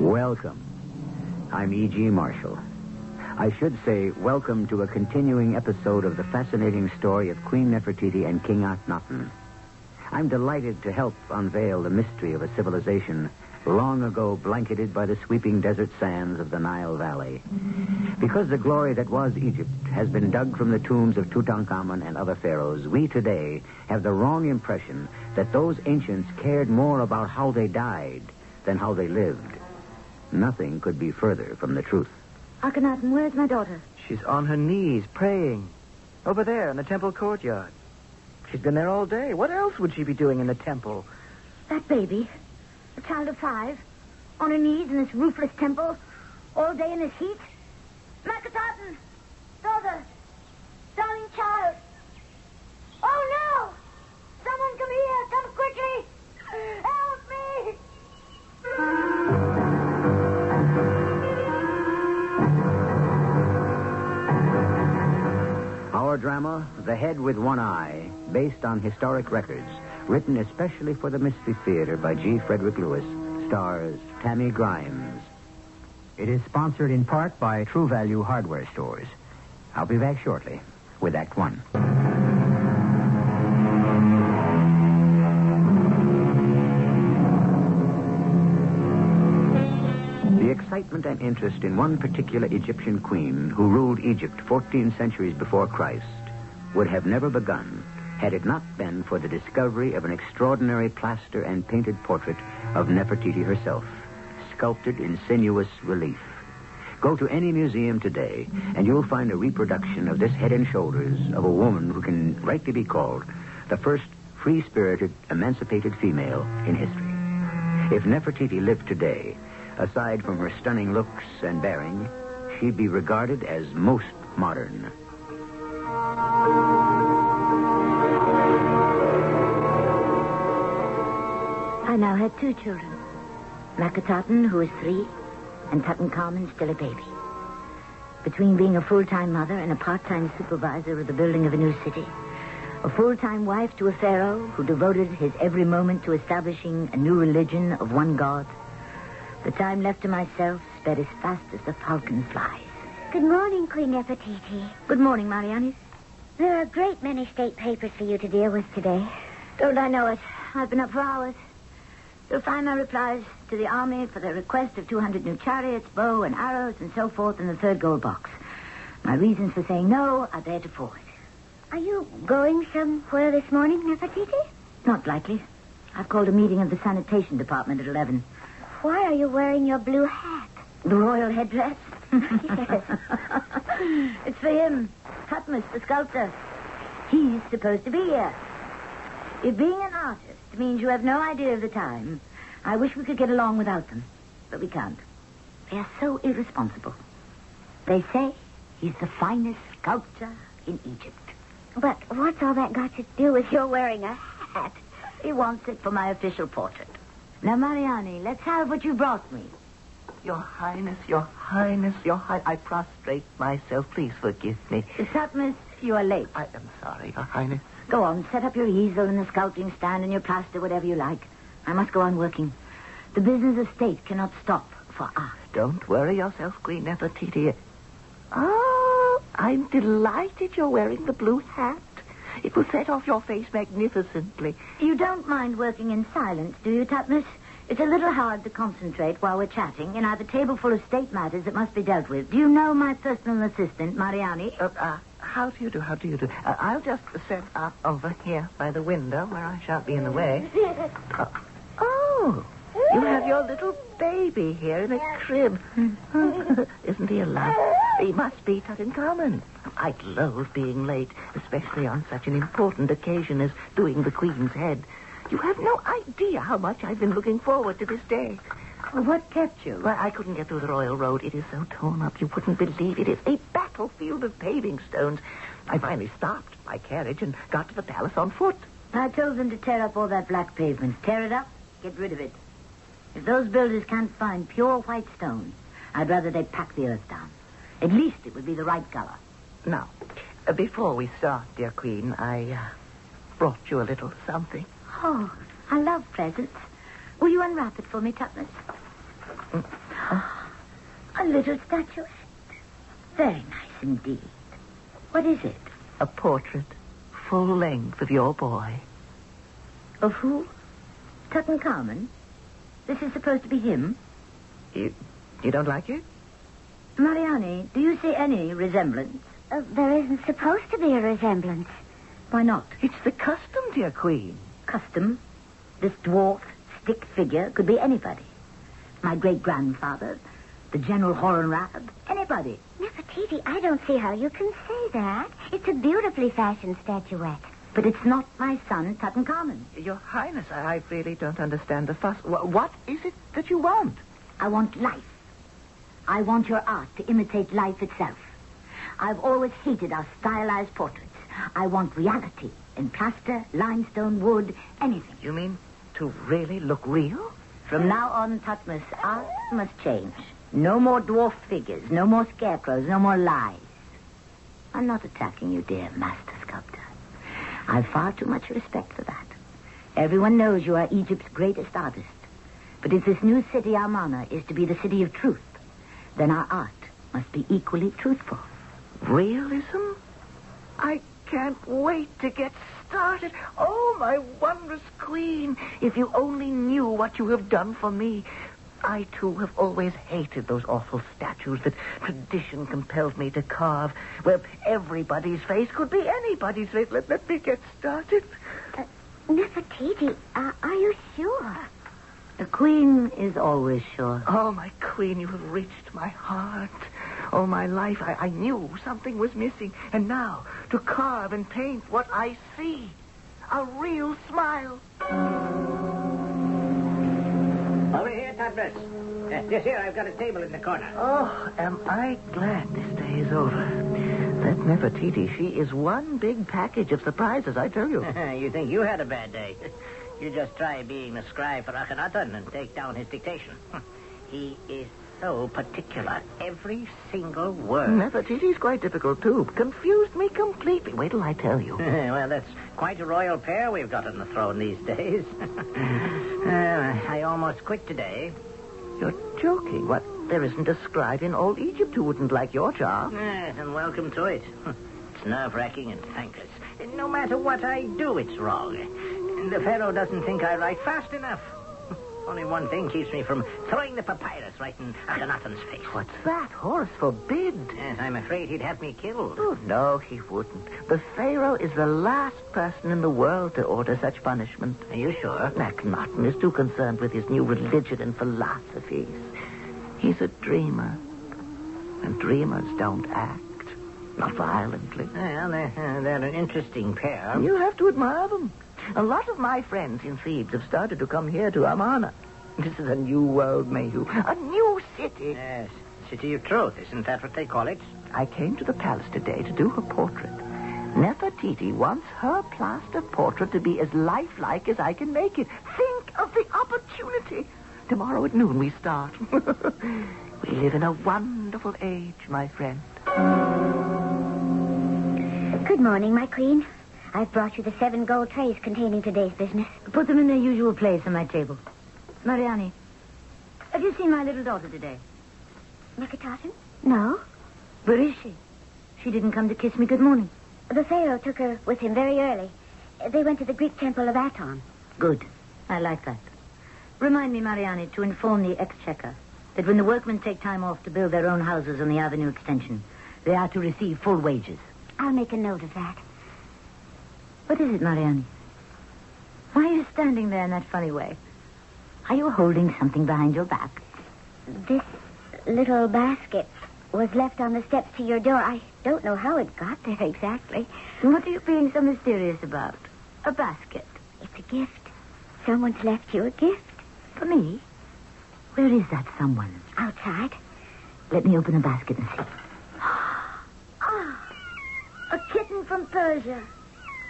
Welcome. I'm E.G. Marshall. I should say, welcome to a continuing episode of the fascinating story of Queen Nefertiti and King Akhenaten. I'm delighted to help unveil the mystery of a civilization long ago blanketed by the sweeping desert sands of the Nile Valley. Because the glory that was Egypt has been dug from the tombs of Tutankhamun and other pharaohs, we today have the wrong impression that those ancients cared more about how they died than how they lived. Nothing could be further from the truth. Akhenaten, where's my daughter? She's on her knees praying. Over there in the temple courtyard. She's been there all day. What else would she be doing in the temple? That baby, a child of five, on her knees in this roofless temple, all day in this heat. Meketaten, daughter, darling child. Oh no! Someone come here! Come quickly! Help me! Drama, The Head with One Eye, based on historic records, written especially for the Mystery Theater by G. Frederick Lewis, stars Tammy Grimes. It is sponsored in part by True Value Hardware Stores. I'll be back shortly with Act One. Excitement and interest in one particular Egyptian queen who ruled Egypt 14 centuries before Christ would have never begun had it not been for the discovery of an extraordinary plaster and painted portrait of Nefertiti herself, sculpted in sinuous relief. Go to any museum today, and you'll find a reproduction of this head and shoulders of a woman who can rightly be called the first free spirited, emancipated female in history. If Nefertiti lived today, Aside from her stunning looks and bearing, she'd be regarded as most modern. I now had two children Meketaten, who is three, and Tutankhamun, still a baby. Between being a full time mother and a part time supervisor of the building of a new city, a full time wife to a pharaoh who devoted his every moment to establishing a new religion of one God the time left to myself sped as fast as the falcon flies. Good morning, Queen Nefertiti. Good morning, Mariani. There are a great many state papers for you to deal with today. Don't I know it? I've been up for hours. You'll find my replies to the army for the request of 200 new chariots, bow and arrows, and so forth in the third gold box. My reasons for saying no are there to forward. Are you going somewhere this morning, Nefertiti? Not likely. I've called a meeting of the sanitation department at 11. Why are you wearing your blue hat? The royal headdress? it's for him, Tutmus, the sculptor. He's supposed to be here. If being an artist means you have no idea of the time, I wish we could get along without them. But we can't. They are so irresponsible. They say he's the finest sculptor in Egypt. But what's all that got to do with your wearing a hat? He wants it for my official portrait. Now, Mariani, let's have what you brought me. Your Highness, Your Highness, Your Highness. I prostrate myself. Please forgive me. Tutmus, you are late. I am sorry, Your Highness. Go on, set up your easel and the sculpting stand and your plaster, whatever you like. I must go on working. The business of state cannot stop for us. Don't worry yourself, Queen Nefertiti. Oh, I'm delighted you're wearing the blue hat. It will set off your face magnificently. You don't mind working in silence, do you, Tutmus? It's a little hard to concentrate while we're chatting, and I've a table full of state matters that must be dealt with. Do you know my personal assistant, Mariani? Uh, uh, how do you do? How do you do? Uh, I'll just set up over here by the window where I shan't be in the way. Uh, oh, you have your little baby here in a crib. Isn't he a love? He must be Tutankhamun. I'd loathe being late, especially on such an important occasion as doing the Queen's head. You have no idea how much I've been looking forward to this day. What kept you? Well, I couldn't get through the Royal Road. It is so torn up, you wouldn't believe it. It's a battlefield of paving stones. I finally stopped my carriage and got to the palace on foot. I told them to tear up all that black pavement. Tear it up, get rid of it. If those builders can't find pure white stone, I'd rather they pack the earth down. At least it would be the right color. Now, uh, before we start, dear Queen, I uh, brought you a little something. Oh, I love presents. Will you unwrap it for me, Tutmus? A little statuette. Very nice indeed. What is it? A portrait, full length of your boy. Of who? Tutankhamun? This is supposed to be him? You, you don't like it? Mariani, do you see any resemblance? Uh, there isn't supposed to be a resemblance. Why not? It's the custom, dear Queen. Custom? This dwarf, stick figure could be anybody. My great grandfather, the General Horemheb, anybody. Nefertiti, I don't see how you can say that. It's a beautifully fashioned statuette. But it's not my son, Tutankhamun. Your Highness, I, really don't understand the fuss. What is it that you want? I want life. I want your art to imitate life itself. I've always hated our stylized portraits. I want reality in plaster, limestone, wood, anything. You mean to really look real? From now on, Tutmus, art must change. No more dwarf figures, no more scarecrows, no more lies. I'm not attacking you, dear master. I've far too much respect for that. Everyone knows you are Egypt's greatest artist. But if this new city, Amarna, is to be the city of truth, then our art must be equally truthful. Realism? I can't wait to get started. Oh, my wondrous queen. If you only knew what you have done for me. I, too, have always hated those awful statues that tradition compelled me to carve, where everybody's face could be anybody's face. Let, let me get started. Uh, Nefertiti, uh, are you sure? The queen is always sure. Oh, my queen, you have reached my heart. All my life, I, I knew something was missing. And now, to carve and paint what I see. A real smile. Over here, Tutmus. Uh, this here, I've got a table in the corner. Oh, am I glad this day is over. That Nefertiti, she is one big package of surprises, I tell you. you think you had a bad day. You just try being the scribe for Akhenaten and take down his dictation. He is so particular. Every single word. Nefertiti's quite difficult, too. Confused me completely. Wait till I tell you. well, that's quite a royal pair we've got on the throne these days. uh, I almost quit today. You're joking. What? There isn't a scribe in all Egypt who wouldn't like your job. Yes, and welcome to it. It's nerve-wracking and thankless. No matter what I do, it's wrong. The Pharaoh doesn't think I write fast enough. Only one thing keeps me from throwing the papyrus right in Akhenaten's face. What's that? Horus forbid. Yes, I'm afraid he'd have me killed. Oh, no, he wouldn't. The Pharaoh is the last person in the world to order such punishment. Are you sure? Akhenaten is too concerned with his new religion and philosophies. He's a dreamer. And dreamers don't act. Not violently. Well, they're, uh, they're an interesting pair. You have to admire them. A lot of my friends in Thebes have started to come here to Amarna. This is a new world, Mehu. A new city. Yes, city of truth. Isn't that what they call it? I came to the palace today to do her portrait. Nefertiti wants her plaster portrait to be as lifelike as I can make it. Think of the opportunity. Tomorrow at noon we start. we live in a wonderful age, my friend. Good morning, my queen. I've brought you the seven gold trays containing today's business. Put them in their usual place on my table. Mariani, have you seen my little daughter today? Meketaten? No. Where is she? She didn't come to kiss me good morning. The Pharaoh took her with him very early. They went to the Greek temple of Aton. Good. I like that. Remind me, Mariani, to inform the exchequer that when the workmen take time off to build their own houses on the avenue extension, they are to receive full wages. I'll make a note of that. What is it, Mariani? Why are you standing there in that funny way? Are you holding something behind your back? This little basket was left on the steps to your door. I don't know how it got there exactly. What are you being so mysterious about? A basket. It's a gift. Someone's left you a gift. For me? Where is that someone? Outside. Let me open the basket and see. Ah, a kitten from Persia.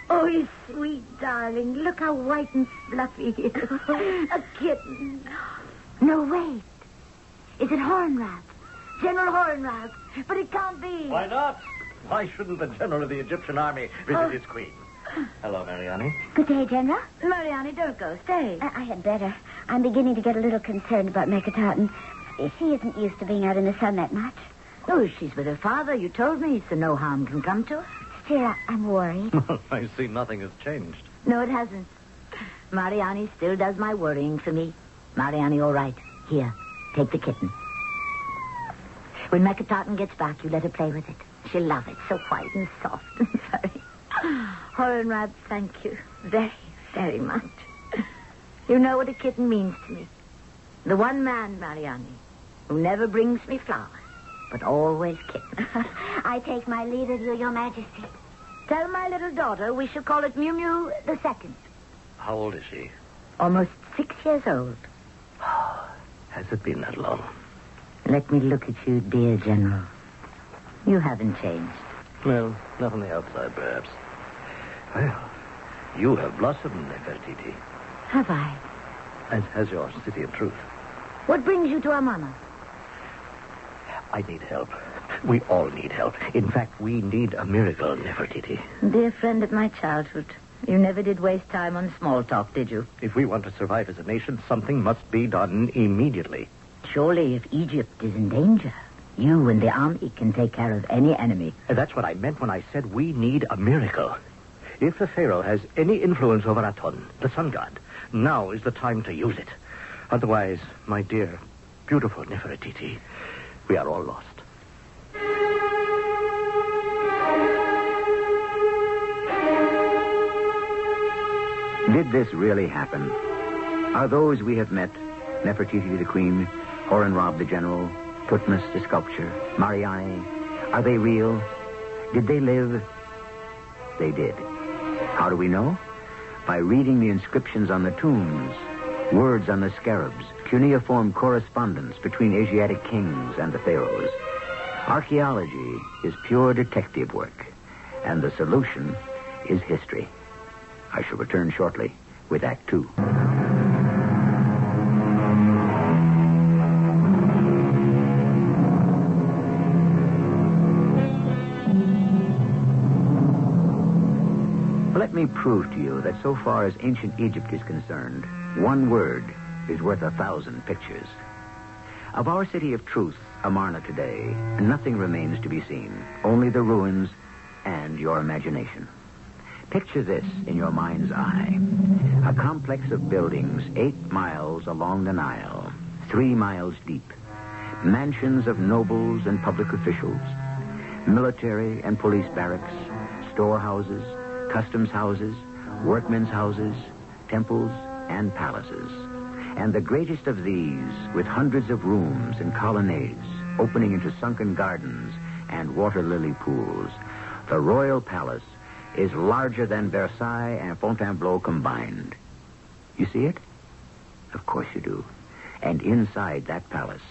Oh, you sweet darling. Look how white and fluffy he is. a kitten. No, wait. Is it Horemheb? General Horemheb. But it can't be. Why not? Why shouldn't the general of the Egyptian army visit Oh. his queen? Hello, Mariani. Good day, General. Mariani, don't go. Stay. I, I had better. I'm beginning to get a little concerned about Meketaten. She isn't used to being out in the sun that much. Oh, she's with her father. You told me, so no harm can come to her. I, I'm worried. I see nothing has changed. No, it hasn't. Mariani still does my worrying for me. Mariani, all right. Here, take the kitten. When Meketaten gets back, you let her play with it. She'll love it. So white and soft and furry. Horemheb, thank you very, very much. You know what a kitten means to me. The one man, Mariani, who never brings me flowers, but always kittens. I take my leave of you, Your Majesty. Tell my little daughter we shall call it Mew Mew the second. How old is she? Almost six years old. Has it been that long? Let me look at you, dear General. You haven't changed. Well, not on the outside, perhaps. Well, you have blossomed, Nefertiti, Have I? as has your city of truth. What brings you to Amarna? I need help. We all need help. In fact, we need a miracle, Nefertiti. Dear friend of my childhood, you never did waste time on small talk, did you? If we want to survive as a nation, something must be done immediately. Surely, if Egypt is in danger, you and the army can take care of any enemy. That's what I meant when I said we need a miracle. If the Pharaoh has any influence over Aton, the sun god, now is the time to use it. Otherwise, my dear, beautiful Nefertiti, we are all lost. Did this really happen? Are those we have met, Nefertiti the queen, Horemheb the general, Tutmos the sculpture, Mariani, are they real? Did they live? They did. How do we know? By reading the inscriptions on the tombs, words on the scarabs, cuneiform correspondence between Asiatic kings and the pharaohs. Archaeology is pure detective work, and the solution is history. I shall return shortly with Act Two. Let me prove to you that so far as ancient Egypt is concerned, one word is worth a thousand pictures. Of our city of truth, Amarna today, nothing remains to be seen, only the ruins and your imagination. Picture this in your mind's eye. A complex of buildings eight miles along the Nile, three miles deep. Mansions of nobles and public officials, military and police barracks, storehouses, customs houses, workmen's houses, temples, and palaces. And the greatest of these, with hundreds of rooms and colonnades opening into sunken gardens and water lily pools, the royal palace is larger than Versailles and Fontainebleau combined. You see it? Of course you do. And inside that palace,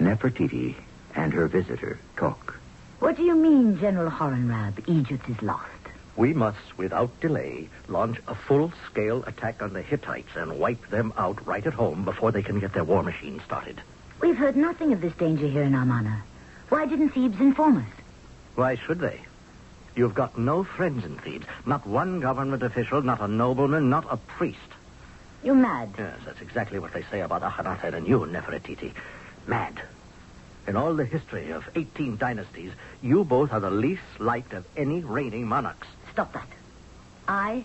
Nefertiti and her visitor talk. What do you mean, General Horemheb? Egypt is lost. We must, without delay, launch a full-scale attack on the Hittites and wipe them out right at home before they can get their war machine started. We've heard nothing of this danger here in Amarna. Why didn't Thebes inform us? Why should they? You've got no friends in Thebes. Not one government official, not a nobleman, not a priest. You're mad. Yes, that's exactly what they say about Akhenaten and you, Nefertiti. Mad. In all the history of 18 dynasties, you both are the least liked of any reigning monarchs. Stop that. I,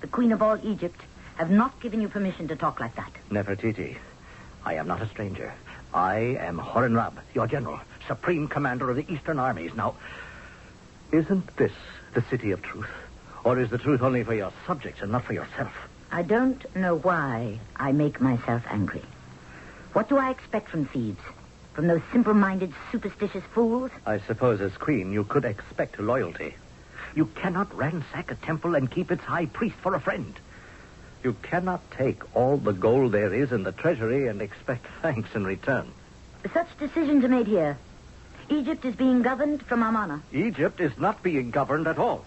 the Queen of all Egypt, have not given you permission to talk like that. Nefertiti, I am not a stranger. I am Horemheb, your general, supreme commander of the Eastern armies. Now, isn't this the city of truth? Or is the truth only for your subjects and not for yourself? I don't know why I make myself angry. What do I expect from Thebes? From those simple-minded, superstitious fools? I suppose as queen you could expect loyalty. You cannot ransack a temple and keep its high priest for a friend. You cannot take all the gold there is in the treasury and expect thanks in return. Such decisions are made here. Egypt is being governed from Amarna. Egypt is not being governed at all.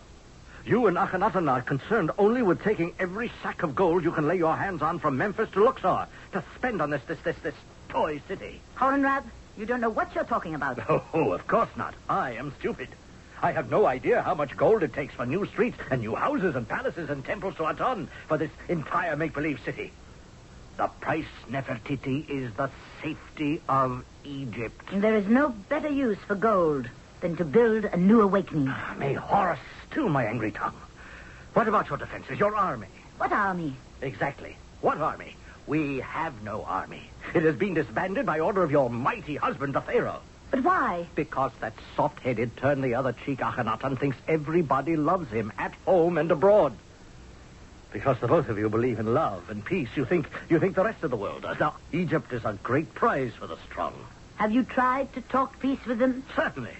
You and Akhenaten are concerned only with taking every sack of gold you can lay your hands on from Memphis to Luxor to spend on this, this, this, this toy city. Horemheb, you don't know what you're talking about. Oh, of course not. I am stupid. I have no idea how much gold it takes for new streets and new houses and palaces and temples to Aton for this entire make-believe city. The price, Nefertiti, is the safety of Egypt. There is no better use for gold than to build a new awakening. Ah, may Horus still my angry tongue. What about your defenses, your army? What army? Exactly. What army? We have no army. It has been disbanded by order of your mighty husband, the Pharaoh. But why? Because that soft-headed, turn-the-other-cheek Akhenaten thinks everybody loves him at home and abroad. Because the both of you believe in love and peace, you think you think the rest of the world does. Now, Egypt is a great prize for the strong. Have you tried to talk peace with them? Certainly.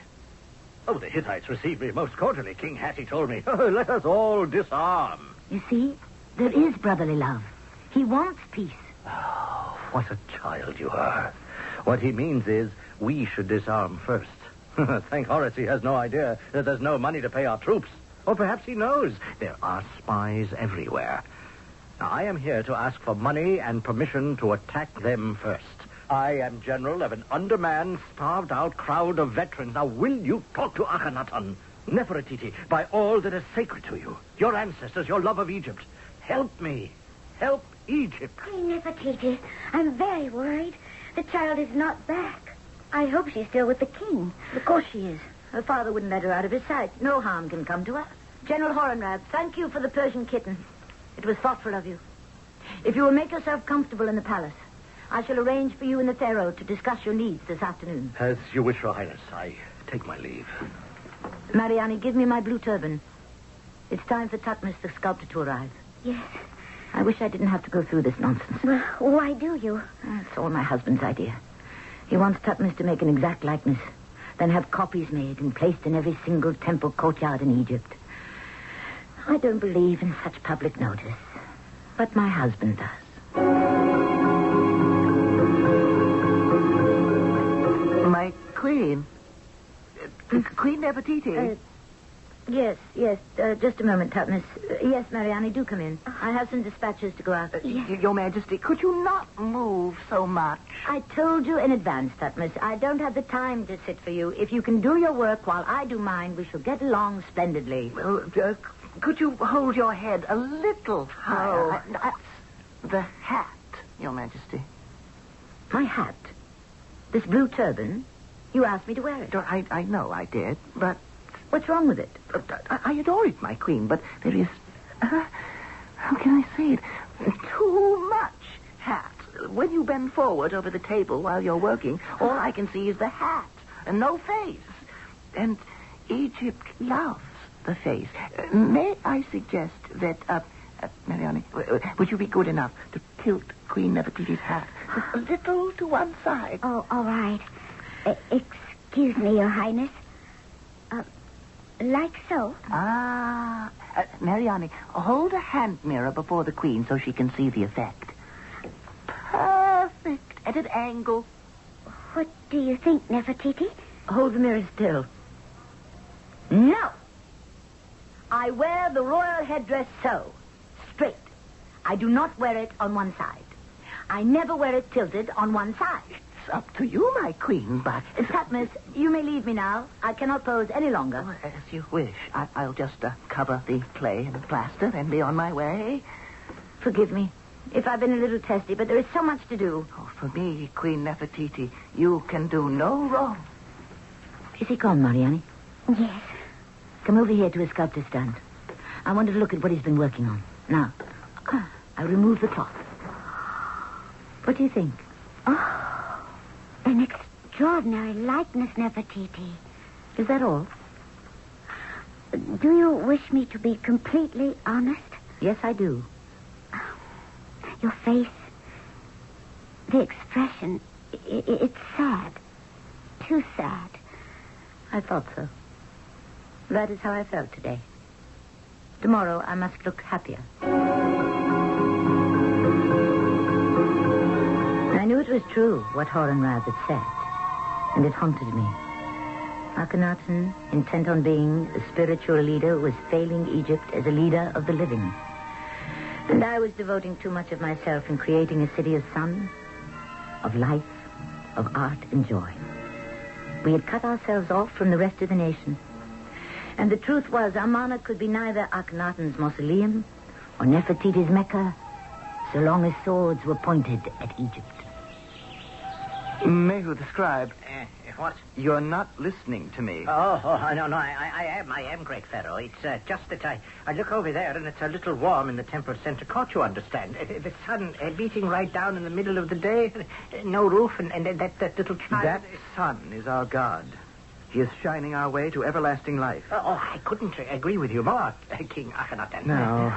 Oh, the Hittites received me most cordially. King Hattie told me, oh, let us all disarm. You see, there is brotherly love. He wants peace. Oh, what a child you are. What he means is we should disarm first. Thank Horus he has no idea that there's no money to pay our troops. Or perhaps he knows there are spies everywhere. Now, I am here to ask for money and permission to attack them first. I am general of an undermanned, starved-out crowd of veterans. Now, will you talk to Akhenaten? Nefertiti, by all that is sacred to you, your ancestors, your love of Egypt, help me. Help Egypt. Queen Nefertiti, I'm very worried. The child is not back. I hope she's still with the king. Of course she is. Her father wouldn't let her out of his sight. No harm can come to her. General Horemheb, thank you for the Persian kitten. It was thoughtful of you. If you will make yourself comfortable in the palace, I shall arrange for you and the Pharaoh to discuss your needs this afternoon. As you wish, Your Highness. I take my leave. Mariani, give me my blue turban. It's time for Tutmos the sculptor to arrive. Yes. I wish I didn't have to go through this nonsense. Well, why do you? It's all my husband's idea. He wants Tutmos to make an exact likeness, then have copies made and placed in every single temple courtyard in Egypt. I don't believe in such public notice, but my husband does. My queen. Uh, Queen Nefertiti. Uh, Yes, yes. Uh, just a moment, Tutmus. Uh, yes, Mariani, do come in. I have some dispatches to go out. Y- Your Majesty, could you not move so much? I told you in advance, Tutmus. I don't have the time to sit for you. If you can do your work while I do mine, we shall get along splendidly. Well, uh, could you hold your head a little higher? Oh. I- that's the hat, Your Majesty. My hat? This blue turban? You asked me to wear it. I, I know I did, but What's wrong with it? I, I adore it, my queen, but there is, uh, how can I say it, too much hat. When you bend forward over the table while you're working, all I can see is the hat and no face. And Egypt loves the face. May I suggest that, uh, uh, would you be good enough to tilt Queen Nefertiti's hat a little to one side? Oh, all right. Uh, excuse me, Your Highness. Like so. Ah, uh, Mariani, hold a hand mirror before the queen so she can see the effect. Perfect. At an angle. What do you think, Nefertiti? Hold the mirror still. No! I wear the royal headdress so, straight. I do not wear it on one side. I never wear it tilted on one side. It's up to you, my queen, but... Tutmus, you may leave me now. I cannot pose any longer. Oh, as you wish. I- I'll just uh, cover the clay and plaster and be on my way. Forgive me if I've been a little testy, but there is so much to do. Oh, for me, Queen Nefertiti, you can do no wrong. Is he gone, Mariani? Yes. Come over here to his sculptor stand. I want to look at what he's been working on. Now, I'll remove the cloth. What do you think? Oh, an extraordinary likeness, Nefertiti. Is that all? Do you wish me to be completely honest? Yes, I do. Your face, the expression, it's sad. Too sad. I thought so. That is how I felt today. Tomorrow I must look happier. It was true what Horemheb had said, and it haunted me. Akhenaten, intent on being a spiritual leader, was failing Egypt as a leader of the living. And I was devoting too much of myself in creating a city of sun, of life, of art and joy. We had cut ourselves off from the rest of the nation. And the truth was, Amarna could be neither Akhenaten's mausoleum or Nefertiti's Mecca, so long as swords were pointed at Egypt. Mehu the scribe, Uh, what? you're not listening to me. Oh, oh, no, no, I, I am, I am, great Pharaoh. It's uh, just that I, I look over there and it's a little warm in the temple center court, you understand. The sun uh, beating right down in the middle of the day, no roof, and, and that, that little child... That sun is our God. He is shining our way to everlasting life. Oh, oh, I couldn't agree with you more, King Akhenaten. Now,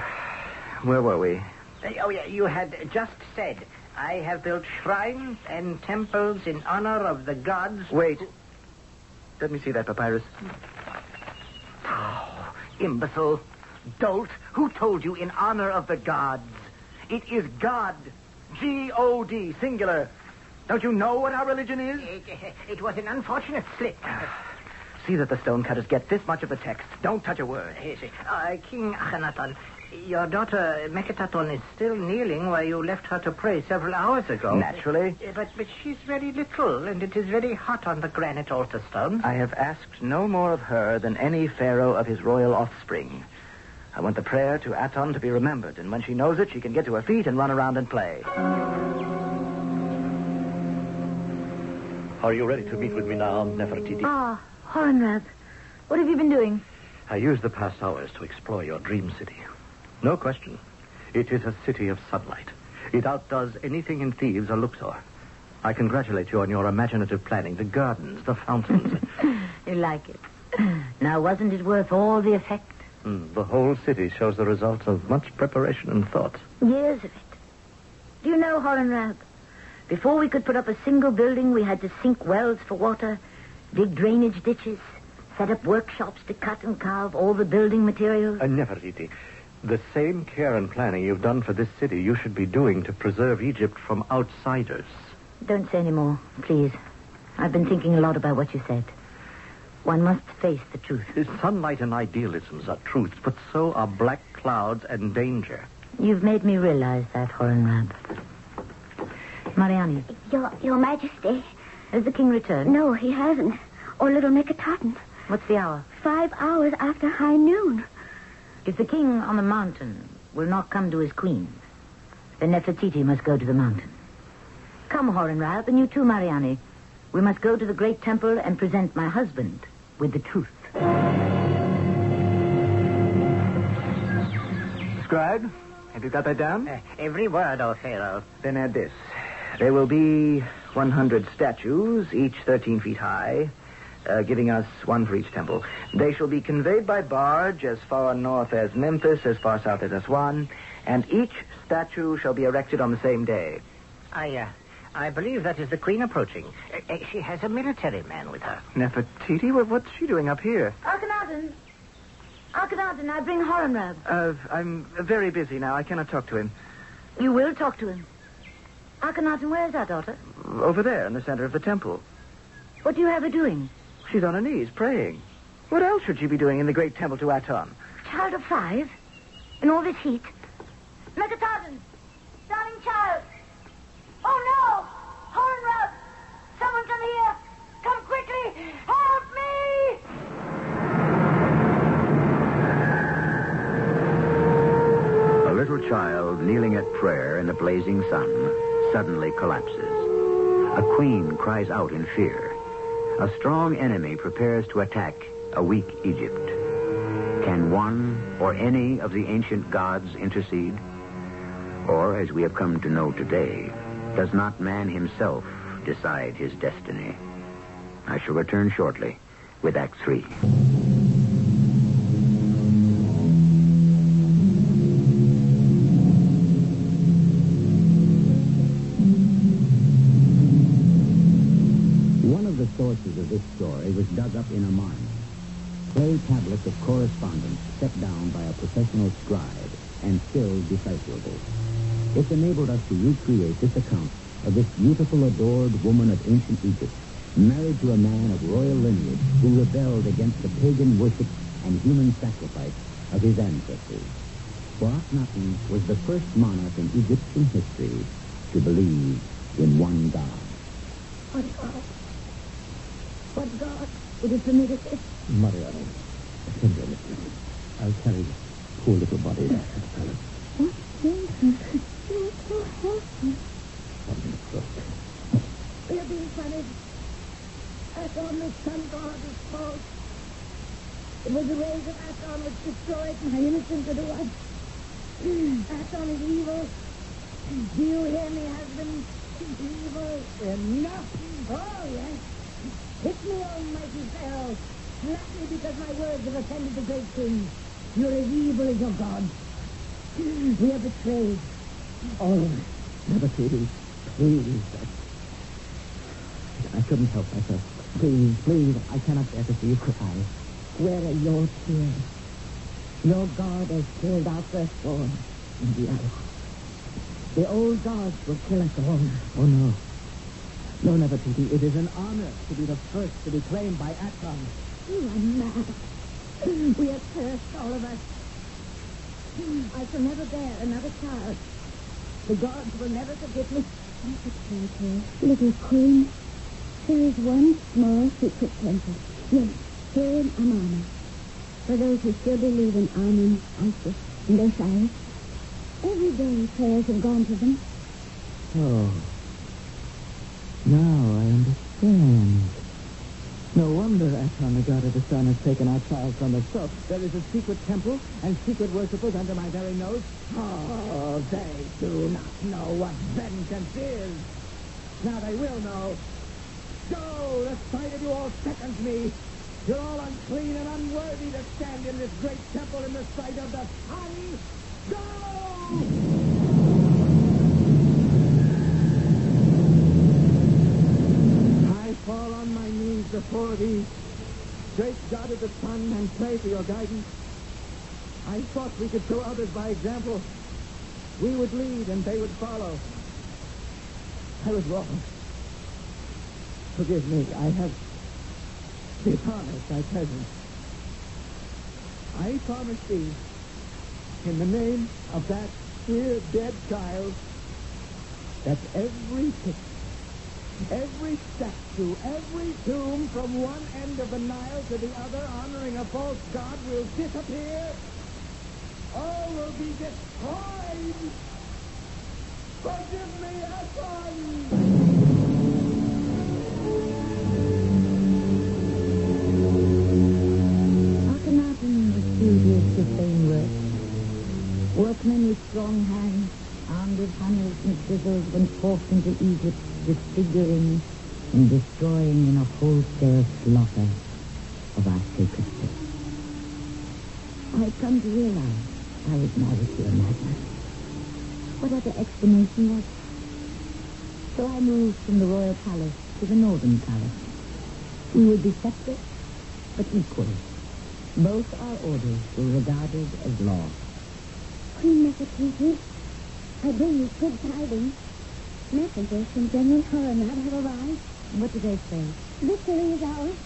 where were we? Uh, oh, yeah, you had just said, I have built shrines and temples in honor of the gods... Wait. Let me see that papyrus. Oh, imbecile. Dolt. Who told you in honor of the gods? It is God. G-O-D, singular. Don't you know what our religion is? It, it was an unfortunate slip. See that the stonecutters get this much of the text. Don't touch a word. Yes, uh, King Akhenaton, your daughter Meketaten is still kneeling where you left her to pray several hours ago. Naturally. Uh, But, but she's very little, and it is very hot on the granite altar stone. I have asked no more of her than any pharaoh of his royal offspring. I want the prayer to Aton to be remembered, and when she knows it, she can get to her feet and run around and play. Are you ready to meet with me now, Nefertiti? Ah, Horemheb, what have you been doing? I used the past hours to explore your dream city. No question. It is a city of sunlight. It outdoes anything in Thebes or Luxor. I congratulate you on your imaginative planning. The gardens, the fountains. You like it. Now, wasn't it worth all the effect? Hmm, the whole city shows the results of much preparation and thought. Years of it. Do you know, Horemheb? Before we could put up a single building, we had to sink wells for water, dig drainage ditches, set up workshops to cut and carve all the building materials. Uh, Nefertiti, the same care and planning you've done for this city, you should be doing to preserve Egypt from outsiders. Don't say any more, please. I've been thinking a lot about what you said. One must face the truth. Sunlight and idealisms are truths, but so are black clouds and danger. You've made me realize that, Horemheb. Mariani. Your, Your Majesty. Has the king returned? No, he hasn't. Or little Meketaten. What's the hour? Five hours after high noon. If the king on the mountain will not come to his queen, then Nefertiti must go to the mountain. Come, Horemheb, and you too, Mariani. We must go to the great temple and present my husband with the truth. Scribe, have you got that down? Uh, every word, O Pharaoh. Then add this. There will be 100 statues, each 13 feet high, uh, giving us one for each temple. They shall be conveyed by barge as far north as Memphis, as far south as Aswan, and each statue shall be erected on the same day. I, uh, I believe that is the queen approaching. Uh, uh, she has a military man with her. Nefertiti? What, what's she doing up here? Akhenaten! Akhenaten, I bring Horemheb. Uh, I'm very busy now. I cannot talk to him. You will talk to him. Akhenaten, where's our daughter? Over there in the center of the temple. What do you have her doing? She's on her knees praying. What else should she be doing in the great temple to Aton? Child of five? In all this heat? Meketaten! Darling child! Oh, no! Horemheb! Someone come here! Come quickly! Help me! A little child kneeling at prayer in the blazing sun suddenly collapses. A queen cries out in fear. A strong enemy prepares to attack a weak Egypt. Can one or any of the ancient gods intercede? Or, as we have come to know today, does not man himself decide his destiny? I shall return shortly with Act Three. Of this story was dug up in Amarna. Clay tablets of correspondence set down by a professional scribe and still decipherable. It enabled us to recreate this account of this beautiful, adored woman of ancient Egypt, married to a man of royal lineage who rebelled against the pagan worship and human sacrifice of his ancestors. For Akhenaten was the first monarch in Egyptian history to believe in one God. What God? What God would have permitted this? Mariani, attend to Mistress. I'll carry this poor little body there to the palace. What Jesus? You're so happy. Something crook. We're being punished. Aton, the sun god, is false. It was the rays of Aton which destroyed my innocent little one. Aton is evil. Do you hear me, husband? Evil. Enough. Oh, yes. Hit me, almighty Pharaoh. Slap me because my words have offended the great king. You're as evil as your God. We are betrayed. Oh, Nefertiti, please. I, I couldn't help myself. Please, please, I cannot bear to see you cry. Where are your tears? Your God has killed our firstborn. In the hour. The old gods will kill us all. Oh, no. No, Nefertiti, it is an honor to be the first to be claimed by Aton. You are mad. We are cursed, all of us. I shall never bear another child. The gods will never forgive me. Little queen, there is one small secret temple. Yes, here in Amarna. For those who still believe in Amun, Isis, and Osiris. Every day prayers have gone to them. Oh. Now I understand. No wonder Aton, the god of the sun, has taken our child from us. So, there is a secret temple and secret worshippers under my very nose? Oh, they do not know what vengeance is. Now they will know. Go! The sight of you all seconds me. You're all unclean and unworthy to stand in this great temple in the sight of the sun. Go! I fall on my knees before thee, great God of the sun, and pray for your guidance. I thought we could show others by example. We would lead and they would follow. I was wrong. Forgive me. I have promise I present. I promise thee, in the name of that dear dead child, that every picture, every statue, every tomb from one end of the Nile to the other honoring a false god will disappear. All will be destroyed. Forgive me, Hassan! Akhenaten was studious to same work. Workmen with strong hands, armed with hammers and chisels, went forth into Egypt, disfiguring and destroying in a wholesale slaughter of our sacred. I had come to realize I was to a madman. What other explanation was there? So I moved from the royal palace to the northern palace. We would be separate, but equal. Both our orders were regarded as law. Queen Nefertiti, I bring you good tidings. Messengers from General Horemheb have arrived. What do they say? Victory is ours.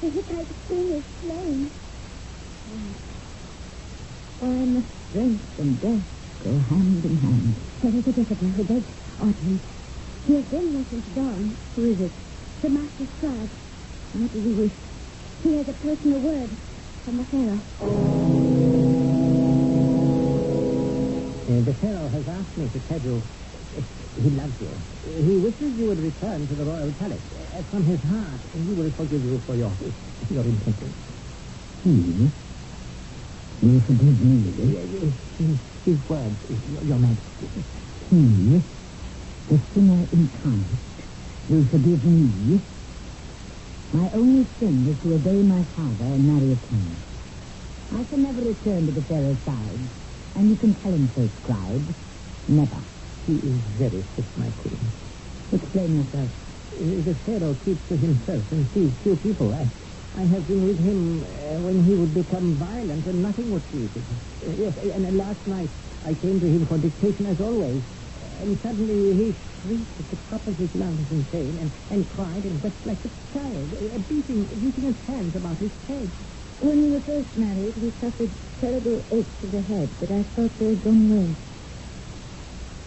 The Hittite queen is slain. When strength and death go hand in hand. There is a visitor who begs audience. He has been there since dawn. Who is it? The master scribe. What does he wish? He has a personal word from the Pharaoh. Uh, the Pharaoh has asked me to tell you uh, he loves you. He wishes you would return to the royal palace uh, from his heart, and he will forgive you for your your intentions. He? You forgive me? Uh, His, his words, your, your majesty. He, the sinner incarnate, will forgive me? My only sin is to obey my father and marry a king. I can never return to the Pharaoh's side, and you can tell him so, scribe. Never. He is very sick, my queen. Explain yourself. Uh, The Pharaoh keeps to himself and sees few people. I, I have been with him uh, when he would become violent and nothing would please him. Uh, yes, and uh, last night I came to him for dictation as always. And suddenly he shrieked at the top of his lungs in pain and, and cried and wept like a child, uh, beating, beating his hands about his head. When we were first married, we suffered terrible aches of the head, but I thought they had gone away.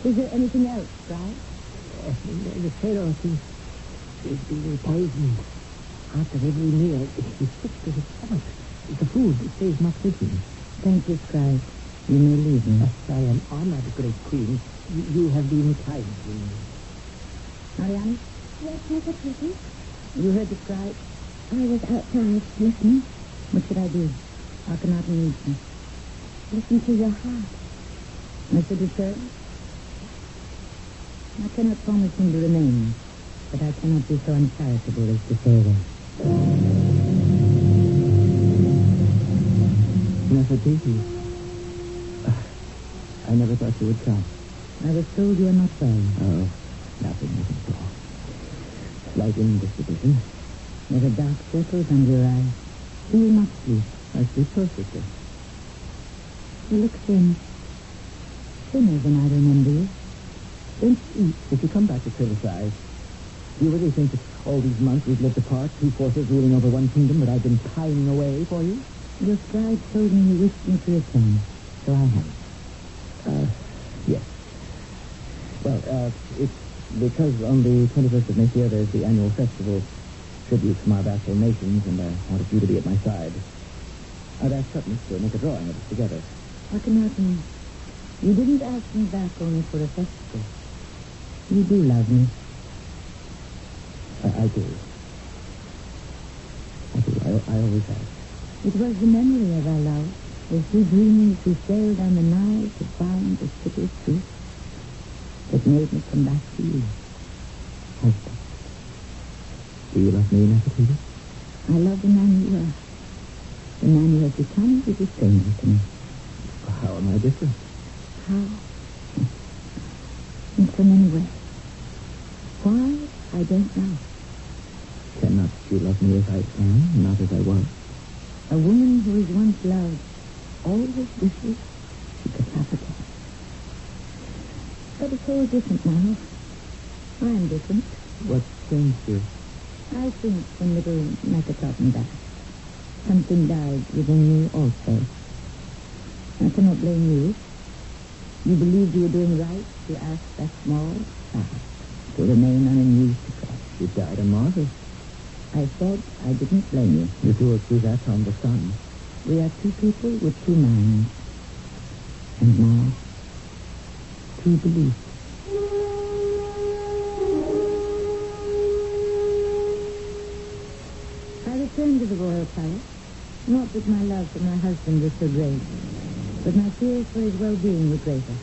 Is there anything else, scribe? Uh, the, the Pharaoh thinks he's being poisoned. After every meal, he's sick to his stomach. The food stays not with him. Thank you, scribe. You may leave me. I am honored, great queen. You, you have been kind to me. Mariani, Yes, Nefertiti? you heard the scribe? I was outside listening. What should I do? Akhenaten needs me. Listen to your heart. I should return? I cannot promise him to remain, but I cannot be so uncharitable as to say away. Nefertiti. Ah, I never thought you would come. I was told you are not well. Oh, nothing, nothing at all. Slight indisposition. There are dark circles under your eyes. You must not sleep. I sleep perfectly. You look thin. Thinner than I remember you. Don't eat. If you come back to criticize, do you really think that all these months we've lived apart, two forces ruling over one kingdom, that I've been pining away for you? Your scribe told me you wished me to return, so I have. Uh, yes. Well, uh, it's because on the 21st of next year there's the annual festival tribute from our vassal nations, and I wanted you to be at my side. I've asked Sutton to make a drawing of us together. Akhenaten, you didn't ask me back only for a festival. You do love me. I, I do. I do. I, I always have. It was the memory of our love, as we dreamed we sailed on the Nile to find the city of truth, that made me come back to you. Husband. Do you love me, Nefertiti? I love the man you are. The man you have become is a stranger to me. How am I different? How? In so many ways. Why? I don't know. Cannot you love me as I am, not as I was? A woman who is once loved always wishes she could have again. But it's all different now. I am different. What changed you? I think the little Meketaten died, something died within you also. I cannot blame you. You believed you were doing right to ask that small child to remain knee to God. You died a martyr. I said I didn't blame you. You do it through that on the sun. We are two people with two minds. And now, two beliefs. Returned to the royal palace, not that my love for my husband was so great, but my fears for his well-being were greater.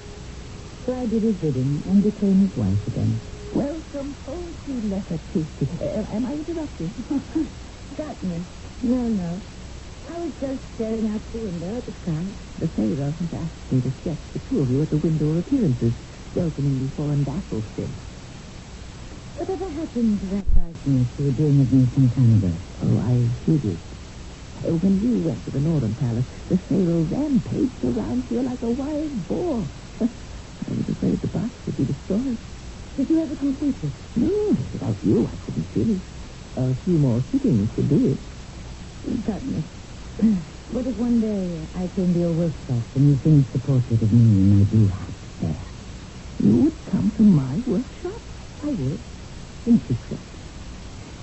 So I did his bidding and became his wife again. Welcome home, Queen Nefertiti. Uh, am I interrupting? Darkness. No, no. I was just staring out the window at the sky. The Pharaoh has asked me to sketch the two of you at the window of appearances, welcoming the foreign vassals since. Whatever happened to that likeness you were doing of me some time ago? Oh, I hid it. Uh, when you went to the Northern Palace, the Pharaoh rampaged around here like a wild boar. I was afraid the box would be destroyed. Did you ever complete it? No, without you, I couldn't finish. A few more sittings could do it. Darkness. What if one day I came to your workshop and you finished the portrait of me in my blue hat there? You would come to my workshop? I would. In secret.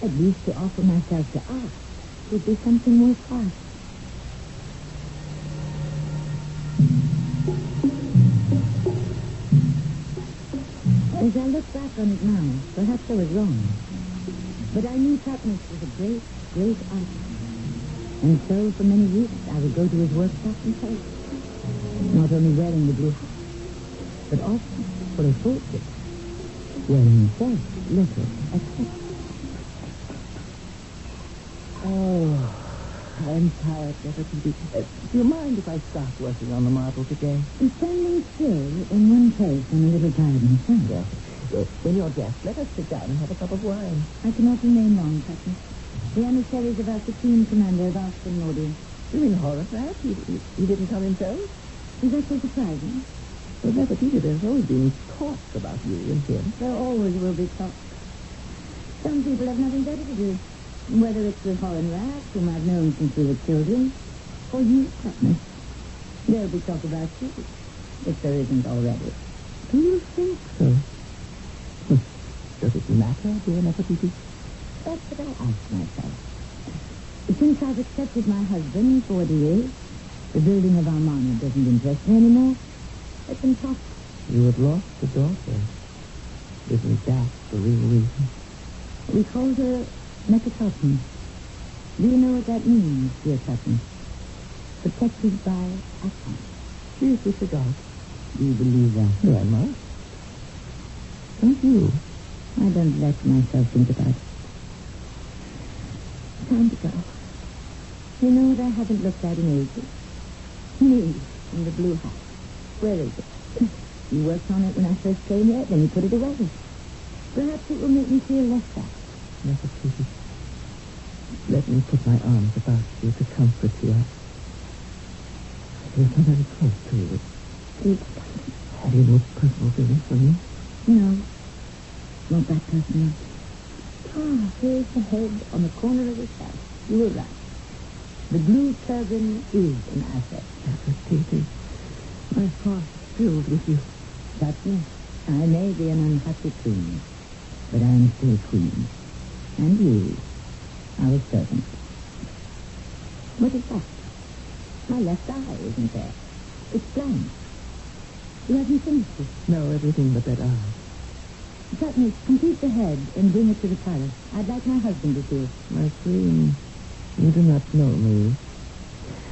At least to offer myself to art would be something worthwhile. As I look back on it now, perhaps I was wrong. But I knew Tutness was a great, great artist. And so, for many weeks, I would go to his workshop and paint. Not only wearing the blue hat, but often for a portrait, wearing very little except. Oh, I'm tired, Nefertiti. Uh, do you mind if I start working on the marbles again? And standing still in one place, I'm a little tired myself. Yes. Uh, when you're dressed, let us sit down and have a cup of wine. I cannot remain long, Captain. The emissaries of our Supreme Commander have asked for an audience. You mean Horemheb? He, he, he didn't come himself? Is that so surprising? Well, Nefertiti, there's always been talk about you and him. There always will be talk. Some people have nothing better to do. Whether it's the foreign rats, whom I've known since we were children, or you, Tutness. There'll be talk about you, if there isn't already. Do you think so? Does it matter, dear Nefertiti? That's what I ask myself. Since I've accepted my husband for what he is, the building of Amarna doesn't interest me anymore. Them talk. You have lost a daughter. Isn't that the real reason? We called her Meketaten. Do you know what that means, dear Tutton? Protected by is with the god. Do you believe that? Grandma? Don't you? I don't let myself think about it. Time to go. You know what I haven't looked at in ages? Me, in the blue hat. Where is it? You worked on it when I first came here, then you put it away. Perhaps it will make me feel less sad. Nefertiti, let me put my arms about you to comfort you. I feel so very close to you. Please, Have you no personal feelings for me? No. Not that personal. Ah, here's the head on the corner of his house. You were right. The blue turban is an asset. Nefertiti, my heart is filled with you. That's me. I may be an unhappy queen, but I am still queen. And you, our servant. What is that? My left eye, isn't there? It's blind. You haven't finished it. No, everything but that eye. Tutney, complete the head and bring it to the palace. I'd like my husband to see it. My queen, you do not know me.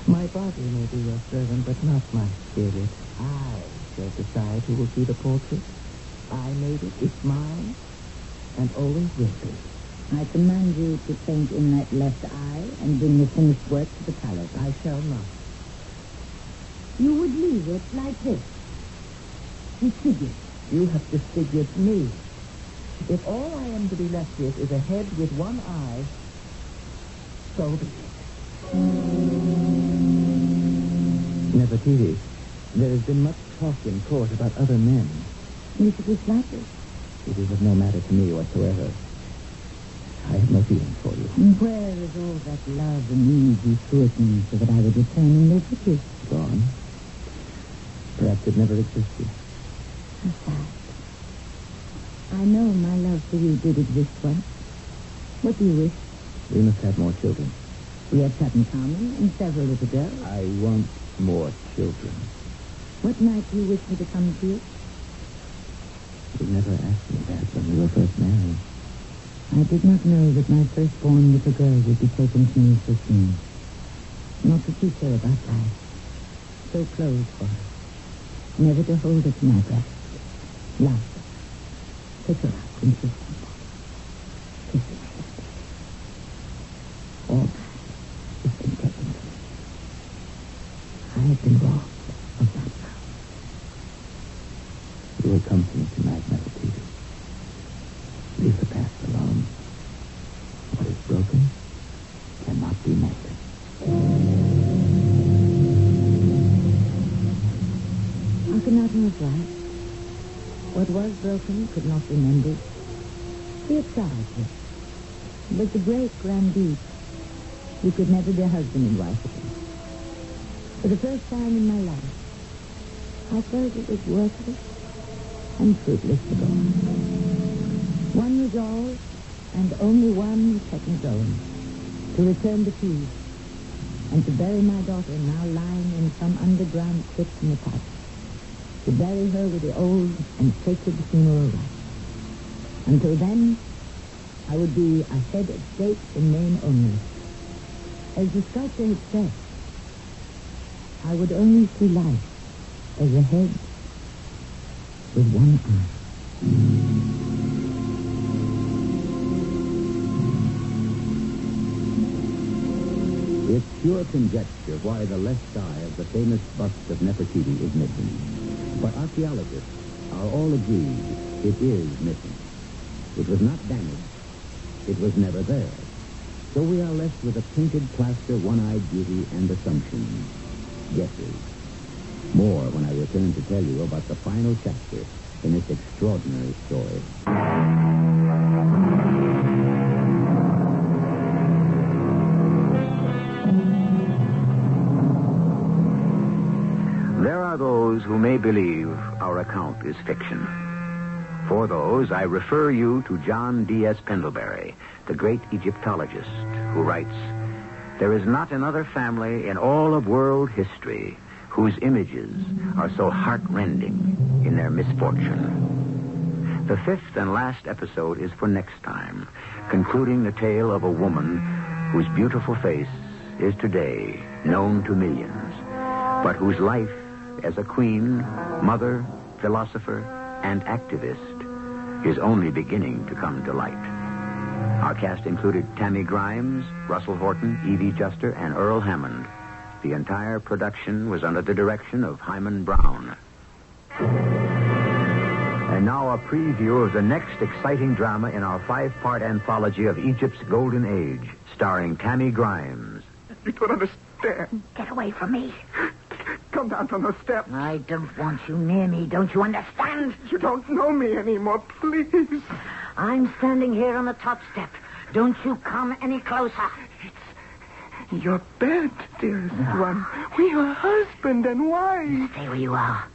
My body may be your servant, but not my spirit. I shall decide who will see the portrait. I made it. It's mine, and always will be. I command you to paint in that left eye and bring the finished work to the palace. I shall not. You would leave it like this. Disfigured. You have disfigured me. If all I am to be left with is a head with one eye, so be it. Nefertiti, there has been much talk in court about other men. If it is flattered. It is of no matter to me whatsoever. I have no feeling for you. And where is all that love and need you me so that I would return and live with you? Gone. Perhaps it never existed. How sad. I know my love for you did exist once. What do you wish? We must have more children. We have Tutankhamun and several little girls. I want more children. What night do you wish me to come to you? You never asked me that when we were first married. I did not know that my firstborn little girl would be taken from me so soon. Not to teach her about life. So close for her. Never to hold her to my breast. Love. Pick her up and Broken could not be mended. He had tried it. But the great Grandee, he could never be husband and wife again. For the first time in my life, I felt it was worthless and fruitless to go on. One resolve, and only one me going, to return the keys and to bury my daughter now lying in some underground crypt in the past to bury her with the old and sacred funeral rites. Until then, I would be a head of state in name only. As the sculptor had said, I would only see life as a head with one eye. It's pure conjecture why the left eye of the famous bust of Nefertiti is missing. But archaeologists are all agreed it is missing. It was not damaged. It was never there. So we are left with a painted plaster, one-eyed beauty, and assumptions. Guesses. More when I return to tell you about the final chapter in this extraordinary story. May believe our account is fiction. For those, I refer you to John D.S. Pendlebury, the great Egyptologist, who writes, There is not another family in all of world history whose images are so heartrending in their misfortune. The fifth and last episode is for next time, concluding the tale of a woman whose beautiful face is today known to millions, but whose life as a queen, mother, philosopher, and activist is only beginning to come to light. Our cast included Tammy Grimes, Russell Horton, Evie Juster, and Earl Hammond. The entire production was under the direction of Himan Brown. And now a preview of the next exciting drama in our five-part anthology of Egypt's Golden Age, starring Tammy Grimes. You don't understand. Get away from me. Come down from the steps. I don't want you near me. Don't you understand? You don't know me anymore, please. I'm standing here on the top step. Don't you come any closer. It's your bed, dearest ah. one. We are husband and wife. Stay where you are.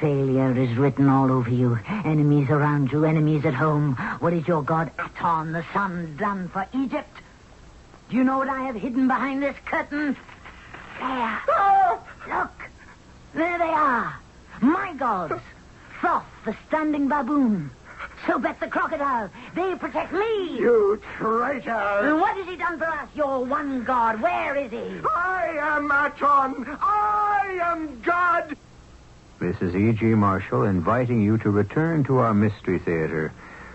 Failure is written all over you. Enemies around you, enemies at home. What is your god Aton, the sun, done for Egypt? Do you know what I have hidden behind this curtain? There. Oh! Look. There they are. My gods. Thoth, the standing baboon. Sobek the crocodile. They protect me. You traitor. What has he done for us, your one god? Where is he? I am Aton. I am God. This is E.G. Marshall inviting you to return to our Mystery Theater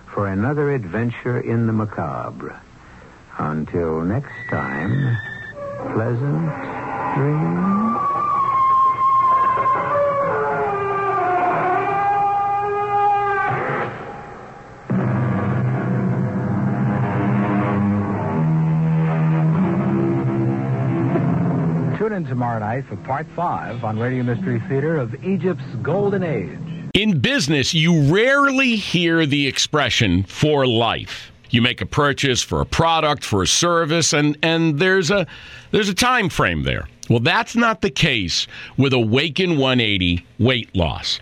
for another adventure in the macabre. Until next time, pleasant dreams. Tune in tomorrow night for part five on Radio Mystery Theater of Egypt's Golden Age. In business, you rarely hear the expression for life. You make a purchase for a product, for a service, and, and there's a there's a time frame there. Well, that's not the case with Awaken 180 weight loss.